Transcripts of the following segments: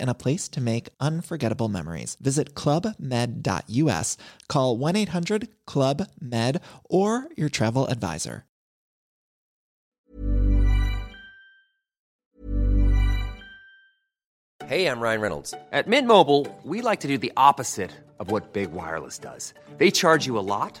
and a place to make unforgettable memories. Visit clubmed.us, call 1 800 Club Med, or your travel advisor. Hey, I'm Ryan Reynolds. At Mint Mobile, we like to do the opposite of what Big Wireless does. They charge you a lot,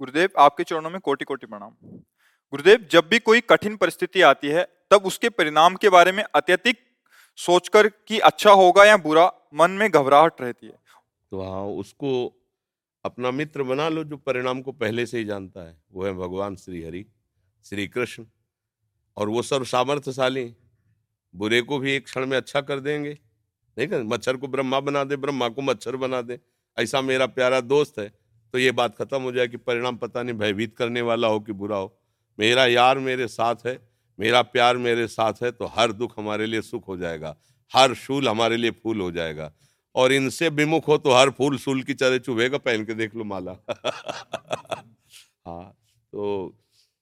गुरुदेव, आपके चरणों में कोटि कोटि प्रणाम। गुरुदेव, जब भी कोई कठिन परिस्थिति आती है, तब उसके परिणाम के बारे में अत्यधिक सोचकर कि अच्छा होगा या बुरा, मन में घबराहट रहती है। तो हाँ उसको अपना मित्र बना लो जो परिणाम को पहले से ही जानता है। वो है भगवान श्री हरि श्री कृष्ण और वो सर्व सामर्थ्यशाली बुरे को भी एक क्षण में अच्छा कर देंगे। नहीं कर, मच्छर को ब्रह्मा बना दे, ब्रह्मा को मच्छर बना दे। ऐसा मेरा प्यारा दोस्त है। तो ये बात खत्म हो जाए कि परिणाम पता नहीं, भयभीत करने वाला हो कि बुरा हो। मेरा यार मेरे साथ है, मेरा प्यार मेरे साथ है तो हर दुख हमारे लिए सुख हो जाएगा, हर शूल हमारे लिए फूल हो जाएगा। और इनसे विमुख हो तो हर फूल सूल की तरह चुभेगा, पहन के देख लो माला। हाँ तो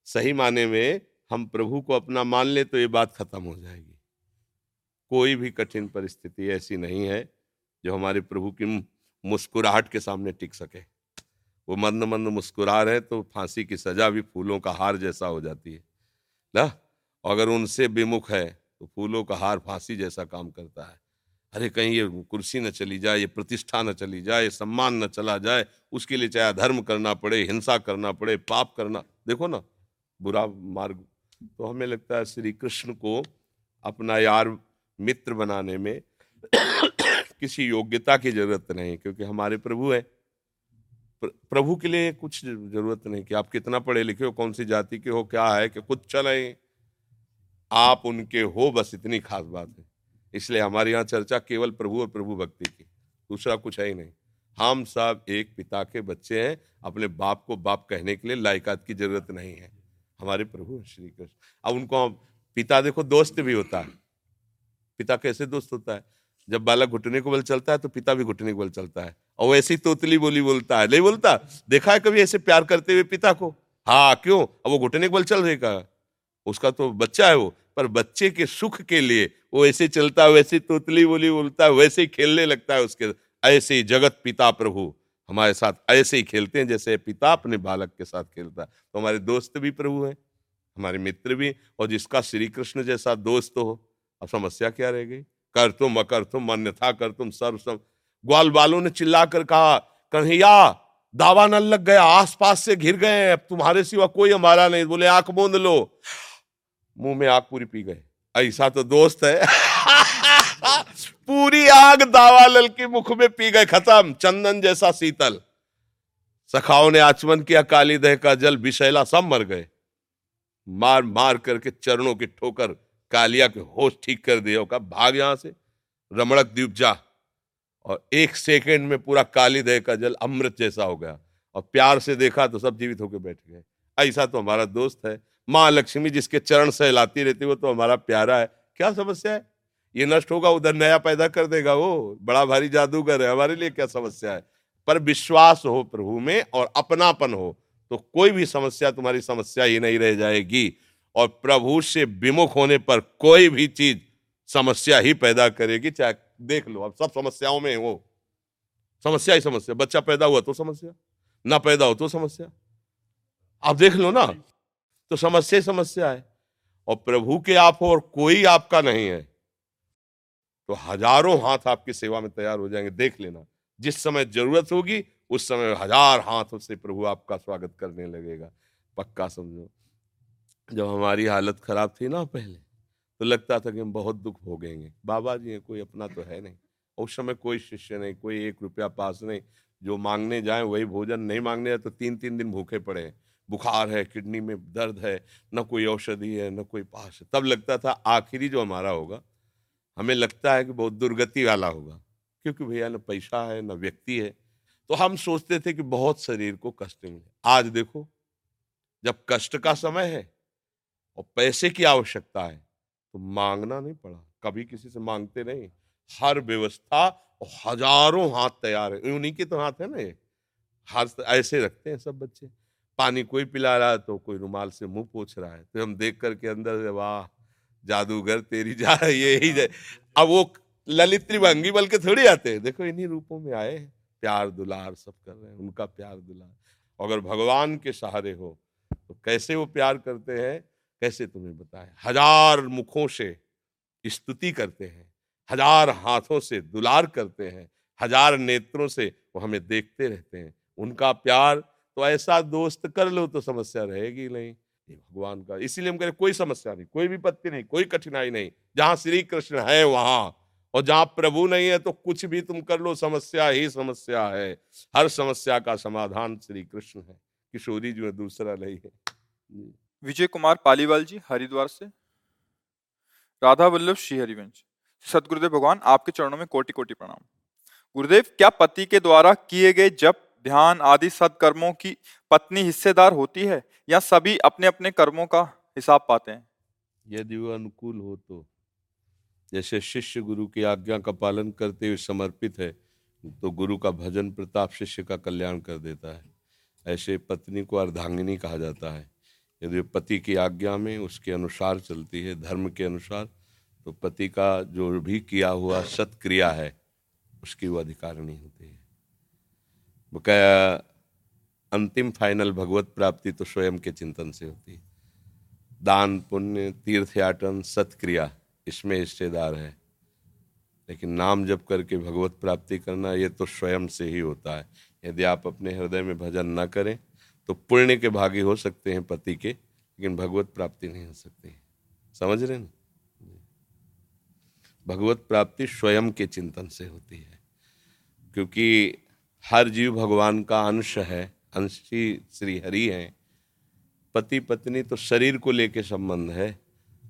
सही माने में हम प्रभु को अपना मान ले तो ये बात खत्म हो जाएगी। कोई भी कठिन परिस्थिति ऐसी नहीं है जो हमारे प्रभु की मुस्कुराहट के सामने टिक सके। वो मंद मंद मुस्कुरा रहे तो फांसी की सजा भी फूलों का हार जैसा हो जाती है। ना? अगर उनसे विमुख है तो फूलों का हार फांसी जैसा काम करता है। अरे, कहीं ये कुर्सी न चली जाए, ये प्रतिष्ठा न चली जाए, ये सम्मान न चला जाए, उसके लिए चाहे धर्म करना पड़े, हिंसा करना पड़े, पाप करना, देखो ना, बुरा मार्ग। तो हमें लगता है श्री कृष्ण को अपना यार मित्र बनाने में किसी योग्यता की ज़रूरत नहीं, क्योंकि हमारे प्रभु है। प्रभु के लिए कुछ ज़रूरत नहीं कि आप कितना पढ़े लिखे हो, कौन सी जाति के हो, क्या है, कि खुद चले। आप उनके हो, बस इतनी खास बात है। इसलिए हमारे यहाँ चर्चा केवल प्रभु और प्रभु भक्ति की, दूसरा कुछ है ही नहीं। हम सब एक पिता के बच्चे हैं, अपने बाप को बाप कहने के लिए लायकात की ज़रूरत नहीं है। हमारे प्रभु श्री कृष्ण। अब उनको पिता देखो, दोस्त भी होता है। पिता कैसे दोस्त होता है? जब बालक घुटने को बल चलता है तो पिता भी घुटने को बल चलता है। और वैसे ही तोतली बोली बोलता है। नहीं बोलता? देखा है कभी ऐसे प्यार करते हुए पिता को? हाँ क्यों? अब वो घुटने को बल चल रहेगा उसका तो बच्चा है वो, पर बच्चे के सुख के लिए वो ऐसे चलता है, वैसे तोतली बोली बोलता है, वैसे ही खेलने लगता है उसके। ऐसे ही जगत पिता प्रभु, हमारे साथ ऐसे ही खेलते हैं जैसे पिता अपने बालक के साथ खेलता है। तो हमारे दोस्त भी प्रभु हैं, हमारे मित्र भी और जिसका श्री कृष्ण जैसा दोस्त हो, अब समस्या क्या रह गई? कर तुम, अकर तुम, अन्यथा कर तुम सर्व सम ग्वाल बालों ने चिल्ला कर कहा, कन्हैया, दावा न लग गया, आसपास से घिर गए अब तुम्हारे सिवा कोई हमारा नहीं। बोले, आँख मूंद लो। मुँह में आग पूरी पी गए। ऐसा तो दोस्त है। पूरी आग दावा लल के मुख में पी गए, खत्म। चंदन जैसा शीतल। सखाओं ने आचमन किया, काली दह का जल विशैला सब मर गए। मार मार करके चरणों की ठोकर कालिया के होश ठीक कर दिया का भाग यहाँ से। रमणक द्वीप जा। और एक सेकेंड में पूरा काली दह का जल अमृत जैसा हो गया। और प्यार से देखा तो सब जीवित होकर बैठ गए। ऐसा तो हमारा दोस्त है। माँ लक्ष्मी जिसके चरण सहलाती रहती वो तो हमारा प्यारा है। क्या समस्या है? ये नष्ट होगा, उधर नया पैदा कर देगा वो। बड़ा भारी जादूगर है। हमारे लिए क्या समस्या है? पर विश्वास हो प्रभु में और अपनापन हो तो कोई भी समस्या, तुम्हारी समस्या ही नहीं रह जाएगी। और प्रभु से विमुख होने पर कोई भी चीज़ समस्या ही पैदा करेगी, चाहे देख लो, अब सब समस्याओं में हो। समस्या ही समस्या, बच्चा पैदा हुआ तो समस्या, ना पैदा हो तो समस्या। आप देख लो ना तो समस्या ही समस्या है। और प्रभु के आप हो और कोई आपका नहीं है तो हज़ारों हाथ आपकी सेवा में तैयार हो जाएँगे। देख लेना, जिस समय ज़रूरत होगी, उस समय हज़ार हाथों से प्रभु आपका स्वागत करने लगेगा। पक्का समझो। जब हमारी हालत खराब थी ना पहले तो लगता था कि हम बहुत दुख भोगेंगे। बाबा जी हैं, कोई अपना तो है नहीं। उस समय कोई शिष्य नहीं, कोई एक रुपया पास नहीं। जो मांगने जाए, वही भोजन नहीं मांगने जाए तो तीन तीन दिन भूखे पड़े हैं। बुखार है, किडनी में दर्द है, न कोई औषधि है, न कोई पास है। तब लगता था, आखिरी जो हमारा होगा, हमें लगता है कि बहुत दुर्गति वाला होगा। क्योंकि भैया, न पैसा है, न व्यक्ति है। तो हम सोचते थे कि बहुत शरीर को कष्ट मिले। आज देखो, जब कष्ट का समय है और पैसे की आवश्यकता है तो मांगना नहीं पड़ा। कभी किसी से मांगते नहीं। हर व्यवस्था और हज़ारों हाथ तैयार है। उन्हीं के तो हाथ है ना ये। हाथ ऐसे रखते हैं सब बच्चे। पानी कोई पिला रहा है तो कोई रुमाल से मुँह पोछ रहा है। तो हम देख करके अंदर से वाह जादूगर तेरी जा ये ही जाए अब वो ललित त्रिभंगी बल के थोड़ी आते हैं। देखो इन्हीं रूपों में आए प्यार दुलार सब कर रहे हैं। उनका प्यार दुलार। अगर भगवान के सहारे हो तो कैसे वो प्यार करते हैं? कैसे तुम्हें बताए? हज़ार मुखों से स्तुति करते हैं, हज़ार हाथों से दुलार करते हैं, हज़ार नेत्रों से वो हमें देखते रहते हैं। उनका प्यार तो ऐसा दोस्त कर लो तो समस्या रहेगी नहीं। ये भगवान का, इसीलिए हम कह रहे कोई समस्या नहीं, कोई विपत्ति नहीं, कोई कठिनाई नहीं। जहाँ श्री कृष्ण है वहाँ, और जहाँ प्रभु नहीं है तो कुछ भी तुम कर लो, समस्या ही समस्या है। हर समस्या का समाधान श्री कृष्ण है। किशोरी जो है दूसरा नहीं है। विजय कुमार पालीवाल जी हरिद्वार से। राधा वल्लभ श्री हरिवंश सतगुरुदेव भगवान, आपके चरणों में कोटि कोटि प्रणाम। गुरुदेव, क्या पति के द्वारा किए गए जप, ध्यान आदि सत्कर्मों की पत्नी हिस्सेदार होती है या सभी अपने अपने कर्मों का हिसाब पाते हैं? यदि वो अनुकूल हो तो। जैसे शिष्य गुरु की आज्ञा का पालन करते हुए समर्पित है तो गुरु का भजन प्रताप शिष्य का कल्याण कर देता है। ऐसे पत्नी को अर्धांगिनी कहा जाता है। यदि पति की आज्ञा में उसके अनुसार चलती है, धर्म के अनुसार तो पति का जो भी किया हुआ सत्क्रिया है, उसकी वो अधिकारिणी होती है। बकाया, अंतिम फाइनल भगवत प्राप्ति तो स्वयं के चिंतन से होती है। दान, पुण्य, तीर्थयाटन, सत्क्रिया, इसमें हिस्सेदार है। लेकिन नाम जप करके भगवत प्राप्ति करना, ये तो स्वयं से ही होता है। यदि आप अपने हृदय में भजन न करें तो पुण्य के भागी हो सकते हैं पति के, लेकिन भगवत प्राप्ति नहीं हो सकती। समझ रहे ना? भगवत प्राप्ति स्वयं के चिंतन से होती है, क्योंकि हर जीव भगवान का अंश है, अंशी श्री हरि हैं। पति पत्नी तो शरीर को लेके संबंध है।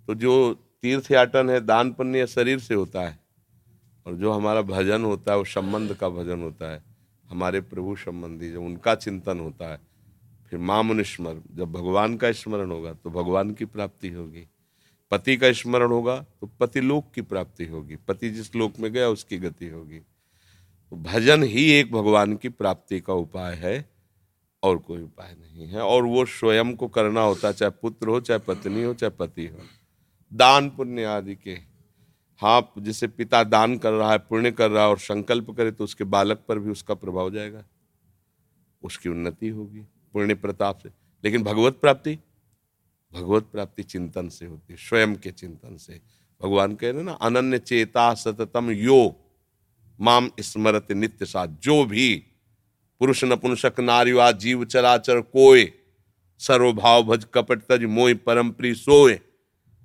तो जो तीर्थ याटन है, दान पुण्य शरीर से होता है, और जो हमारा भजन होता है, वो संबंध का भजन होता है। हमारे प्रभु संबंधी जो उनका चिंतन होता है फिर मामुनिस्मर जब भगवान का स्मरण होगा तो भगवान की प्राप्ति होगी। पति का स्मरण होगा तो पति लोक की प्राप्ति होगी। पति जिस लोक में गया, उसकी गति होगी। तो भजन ही एक भगवान की प्राप्ति का उपाय है, और कोई उपाय नहीं है। और वो स्वयं को करना होता, चाहे पुत्र हो, चाहे पत्नी हो, चाहे पति हो। दान पुण्य आदि के। हाँ जैसे पिता दान कर रहा है, पुण्य कर रहा है, और संकल्प करे तो उसके बालक पर भी उसका प्रभाव जाएगा। उसकी उन्नति होगी। पुण्य प्रताप से। लेकिन भगवत प्राप्ति? भगवत प्राप्ति चिंतन से होती है, स्वयं के चिंतन से। भगवान कह रहे ना, अनन्य चेता सततम यो, माम स्मरत नित्य सा जो भी पुरुष नपुंसक नारीवा जीव चराचर कोय सर्वभाव भज कपट तज मोय परम प्री सोए।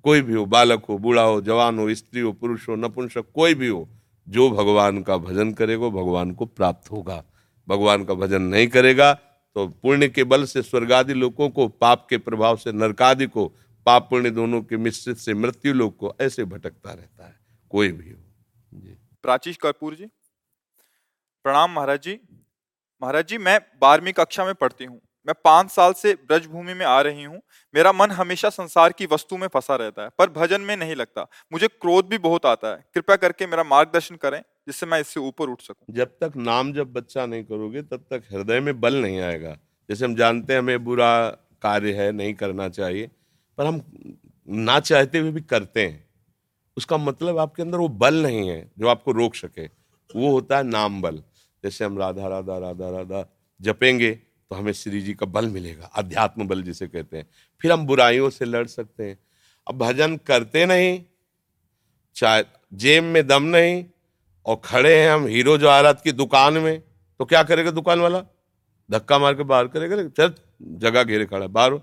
कोई भी हो, बालक हो, बूढ़ा हो, जवान हो, स्त्री हो, पुरुष हो, नपुंसक कोई भी हो, जो भगवान का भजन करेगा भगवान को प्राप्त होगा। भगवान का भजन नहीं करेगा तो पुण्य के बल से स्वर्गादि लोगों को, पाप के प्रभाव से नरकादि को, पाप पुण्य दोनों के मिश्रित से मृत्यु लोग को ऐसे भटकता रहता है। कोई भी हो। जी। प्राचीश कर्पूर जी, प्रणाम महाराज जी। महाराज जी, मैं बारहवीं कक्षा में पढ़ती हूँ। मैं पाँच साल से ब्रजभूमि में आ रही हूँ। मेरा मन हमेशा संसार की वस्तु में फंसा रहता है, पर भजन में नहीं लगता। मुझे क्रोध भी बहुत आता है। कृपया करके मेरा मार्गदर्शन करें। जिससे मैं इससे ऊपर उठ सकूँ। जब तक नाम जब बच्चा नहीं करोगे, तब तक हृदय में बल नहीं आएगा। जैसे हम जानते हैं हमें बुरा कार्य है, नहीं करना चाहिए, पर हम ना चाहते हुए भी करते हैं। उसका मतलब आपके अंदर वो बल नहीं है जो आपको रोक सके। वो होता है नाम बल। जैसे हम राधा राधा राधा राधा जपेंगे तो हमें श्री जी का बल मिलेगा, अध्यात्म बल जिसे कहते हैं। फिर हम बुराइयों से लड़ सकते हैं। अब भजन करते नहीं, चाहे जेब में दम नहीं और खड़े हैं हम हीरो जवाहरात की दुकान में तो क्या करेगा दुकान वाला? धक्का मार के बाहर करेगा चल, जगह घेरे खड़ा है, बाहर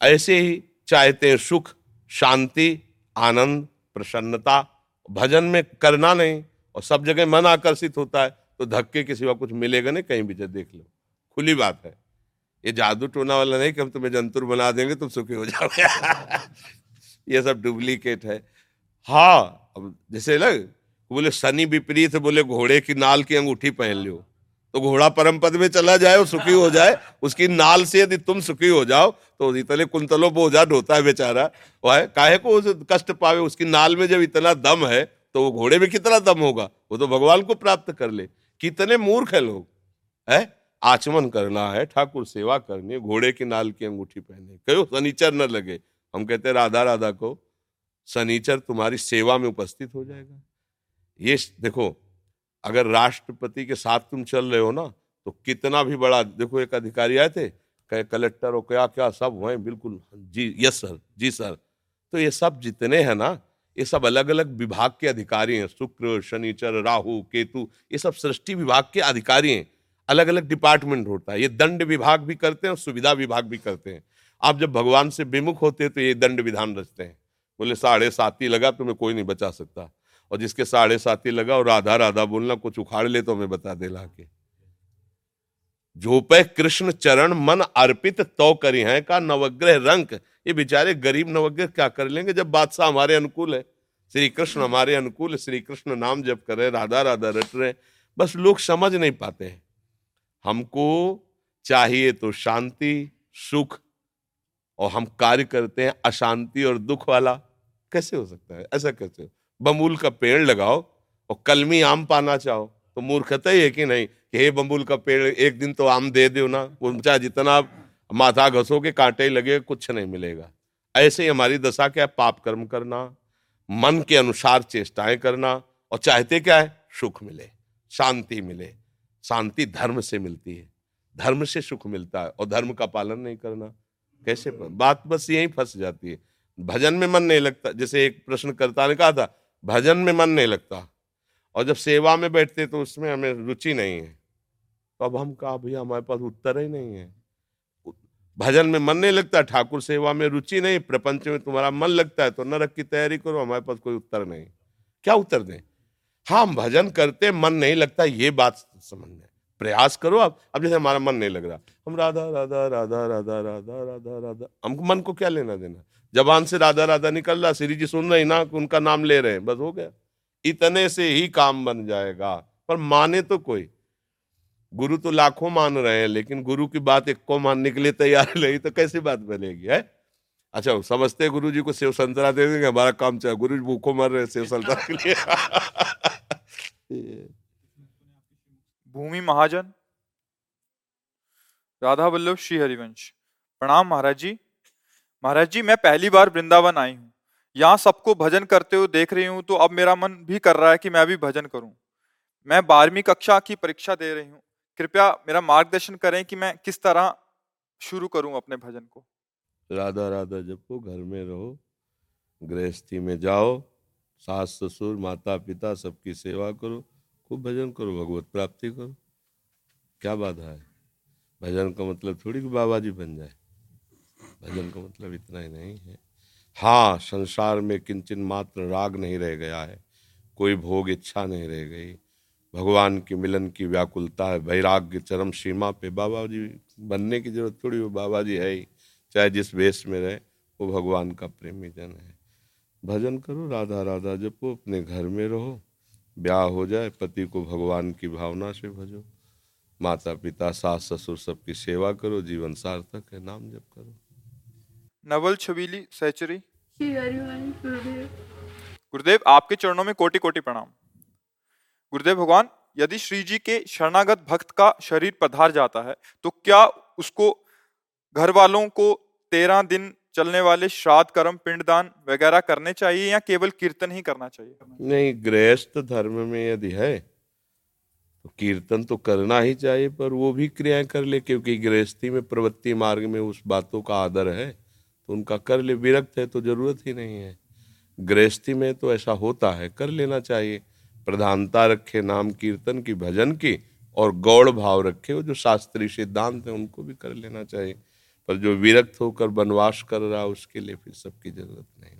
ऐसे ही चाहते हैं सुख, शांति, आनंद, प्रसन्नता, भजन में करना नहीं, और सब जगह मन आकर्षित होता है तो धक्के के सिवा कुछ मिलेगा नहीं, कहीं भी जब देख लो। खुली बात है। ये जादू टोना वाला नहीं कि हम तुम्हें जंतुर बना देंगे, तुम सुखी हो जाओगे। ये सब डुप्लीकेट है। हाँ अब जैसे लग बोले, शनि विपरीत बोले, घोड़े की नाल की अंगूठी पहन लो तो घोड़ा परम पद में चला जाए और सुखी हो जाए। उसकी नाल से यदि तुम सुखी हो जाओ तो इतने कुंतलों बोझा ढोता है बेचारा। वह काहे को उसे कष्ट पावे? उसकी नाल में जब इतना दम है तो वो घोड़े में कितना दम होगा? वो तो भगवान को प्राप्त कर ले। कितने मूर्ख है लोग, है? आचमन करना है, ठाकुर सेवा करनी है, घोड़े की नाल की अंगूठी पहने कहो शनिचर न लगे। हम कहते राधा राधा को, शनिचर तुम्हारी सेवा में उपस्थित हो जाएगा। ये देखो, अगर राष्ट्रपति के साथ तुम चल रहे हो ना तो कितना भी बड़ा, देखो, एक अधिकारी आए थे, कहे, कलेक्टर हो, क्या क्या, सब हुए बिल्कुल, जी, यस, सर, जी, सर। तो ये सब जितने हैं ना, ये सब अलग अलग विभाग के अधिकारी हैं, शुक्र शनिचर राहु, केतु, ये सब सृष्टि विभाग के अधिकारी हैं। अलग अलग डिपार्टमेंट होता है, ये दंड विभाग भी करते हैं और सुविधा विभाग भी करते हैं। आप जब भगवान से विमुख होते हैं तो ये दंड विधान रचते हैं। बोले, साढ़े ही लगा, तुम्हें कोई नहीं बचा सकता। और जिसके साढ़े साथी लगा और राधा राधा बोलना, कुछ उखाड़ ले तो हमें बता दे ला के झोपे कृष्ण चरण मन अर्पित तो करी है का नवग्रह रंक। ये बेचारे गरीब नवग्रह क्या कर लेंगे? जब बादशाह हमारे अनुकूल है। श्री कृष्ण हमारे अनुकूल श्री कृष्ण नाम जब करे राधा राधा रट रहे बस लोग समझ नहीं पाते हैं। हमको चाहिए तो शांति, सुख और हम कार्य करते हैं अशांति और दुख वाला। कैसे हो सकता है? ऐसा कैसे हो? बम्बूल का पेड़ लगाओ और कलमी आम पाना चाहो। तो मूर्खता ही है कि नहीं कि हे बम्बूल का पेड़, एक दिन तो आम दे दो ना। वो चाहे जितना माथा घसोगे, कांटे लगे, कुछ नहीं मिलेगा। ऐसे ही हमारी दशा क्या है? पाप कर्म करना, मन के अनुसार चेष्टाएँ करना और चाहते क्या है? सुख मिले, शांति मिले। शांति धर्म से मिलती है। धर्म से सुख मिलता है और धर्म का पालन नहीं करना। कैसे? बात बस यही फंस जाती है। भजन में मन नहीं लगता। जैसे एक प्रश्नकर्ता ने कहा था भजन में मन नहीं लगता। और जब सेवा में बैठते तो उसमें हमें रुचि नहीं है। तो अब हम कहा, भैया, हमारे पास उत्तर ही नहीं है। भजन में मन नहीं लगता, ठाकुर सेवा में रुचि नहीं, प्रपंच में तुम्हारा मन लगता है तो नरक की तैयारी करो, हमारे पास कोई उत्तर नहीं। क्या उत्तर दें? हाँ हम भजन करते, मन नहीं लगता, ये बात समझ में। प्रयास करो आप, अब जैसे हमारा मन नहीं लग रहा। हम राधा राधा राधा राधा राधा राधा राधा हमको मन को क्या लेना देना? जबान से राधा राधा निकल रहा, श्री जी सुन रहे ना, उनका नाम ले रहे हैं, बस हो गया। इतने से ही काम बन जाएगा, पर माने तो कोई। गुरु तो लाखों मान रहे हैं, लेकिन गुरु की बात एक को मानने के लिए तैयार नहीं तो कैसी बात बनेगी, है? अच्छा समझते गुरु जी को, सेव संतरा दे देंगे, हमारा काम चाहे गुरु जी भूखों मर रहे सेव संतरा के लिए। भूमि महाजन। राधा वल्लभ श्री हरिवंश। प्रणाम महाराज जी। महाराज जी, मैं पहली बार वृंदावन आई हूँ। यहाँ सबको भजन करते हुए देख रही हूँ तो अब मेरा मन भी कर रहा है कि मैं भी भजन करूँ। मैं बारहवीं कक्षा की परीक्षा दे रही हूँ। कृपया मेरा मार्गदर्शन करें कि मैं किस तरह शुरू करूँ अपने भजन को। राधा राधा जपो घर में रहो, गृहस्थी में जाओ, सास ससुर, माता पिता सबकी सेवा करो, खूब भजन करो, भगवत प्राप्ति करो। क्या बाधा है? भजन का मतलब थोड़ी कि बाबा जी बन जाए। भजन का मतलब इतना ही नहीं है। हाँ संसार में किंचन मात्र राग नहीं रह गया है। कोई भोग इच्छा नहीं रह गई। भगवान की मिलन की व्याकुलता है। वैराग्य चरम सीमा पे बाबा जी बनने की ज़रूरत थोड़ी वो बाबा जी है ही। चाहे जिस वेश में रहे, वो भगवान का प्रेमी जन है। भजन करो, राधा राधा जपो, अपने घर में रहो। ब्याह हो जाए, पति को भगवान की भावना से भजो। माता पिता, सास ससुर सबकी सेवा करो। जीवन सार्थक है। नाम जप करो। नवल छबीली गुरुदेव गुरुदेव आपके चरणों में कोटि कोटि प्रणाम। गुरुदेव भगवान यदि श्री जी के शरणागत भक्त का शरीर पधार जाता है तो क्या उसको घर वालों को तेरह दिन चलने वाले श्राद्ध कर्म पिंडदान वगैरह करने चाहिए या केवल कीर्तन ही करना चाहिए? नहीं गृहस्थ धर्म में यदि है तो कीर्तन तो करना ही चाहिए पर वो भी क्रियाएँ कर ले क्योंकि गृहस्थी में प्रवृत्ति मार्ग में उस बातों का आदर है। उनका कर ले, विरक्त है तो ज़रूरत ही नहीं है। गृहस्थी में तो ऐसा होता है, कर लेना चाहिए। प्रधानता रखे, नाम कीर्तन की, भजन की, और गौड़ भाव रखे, वो जो शास्त्रीय सिद्धांत है, उनको भी कर लेना चाहिए। पर जो विरक्त होकर वनवास कर रहा उसके लिए फिर सबकी ज़रूरत नहीं।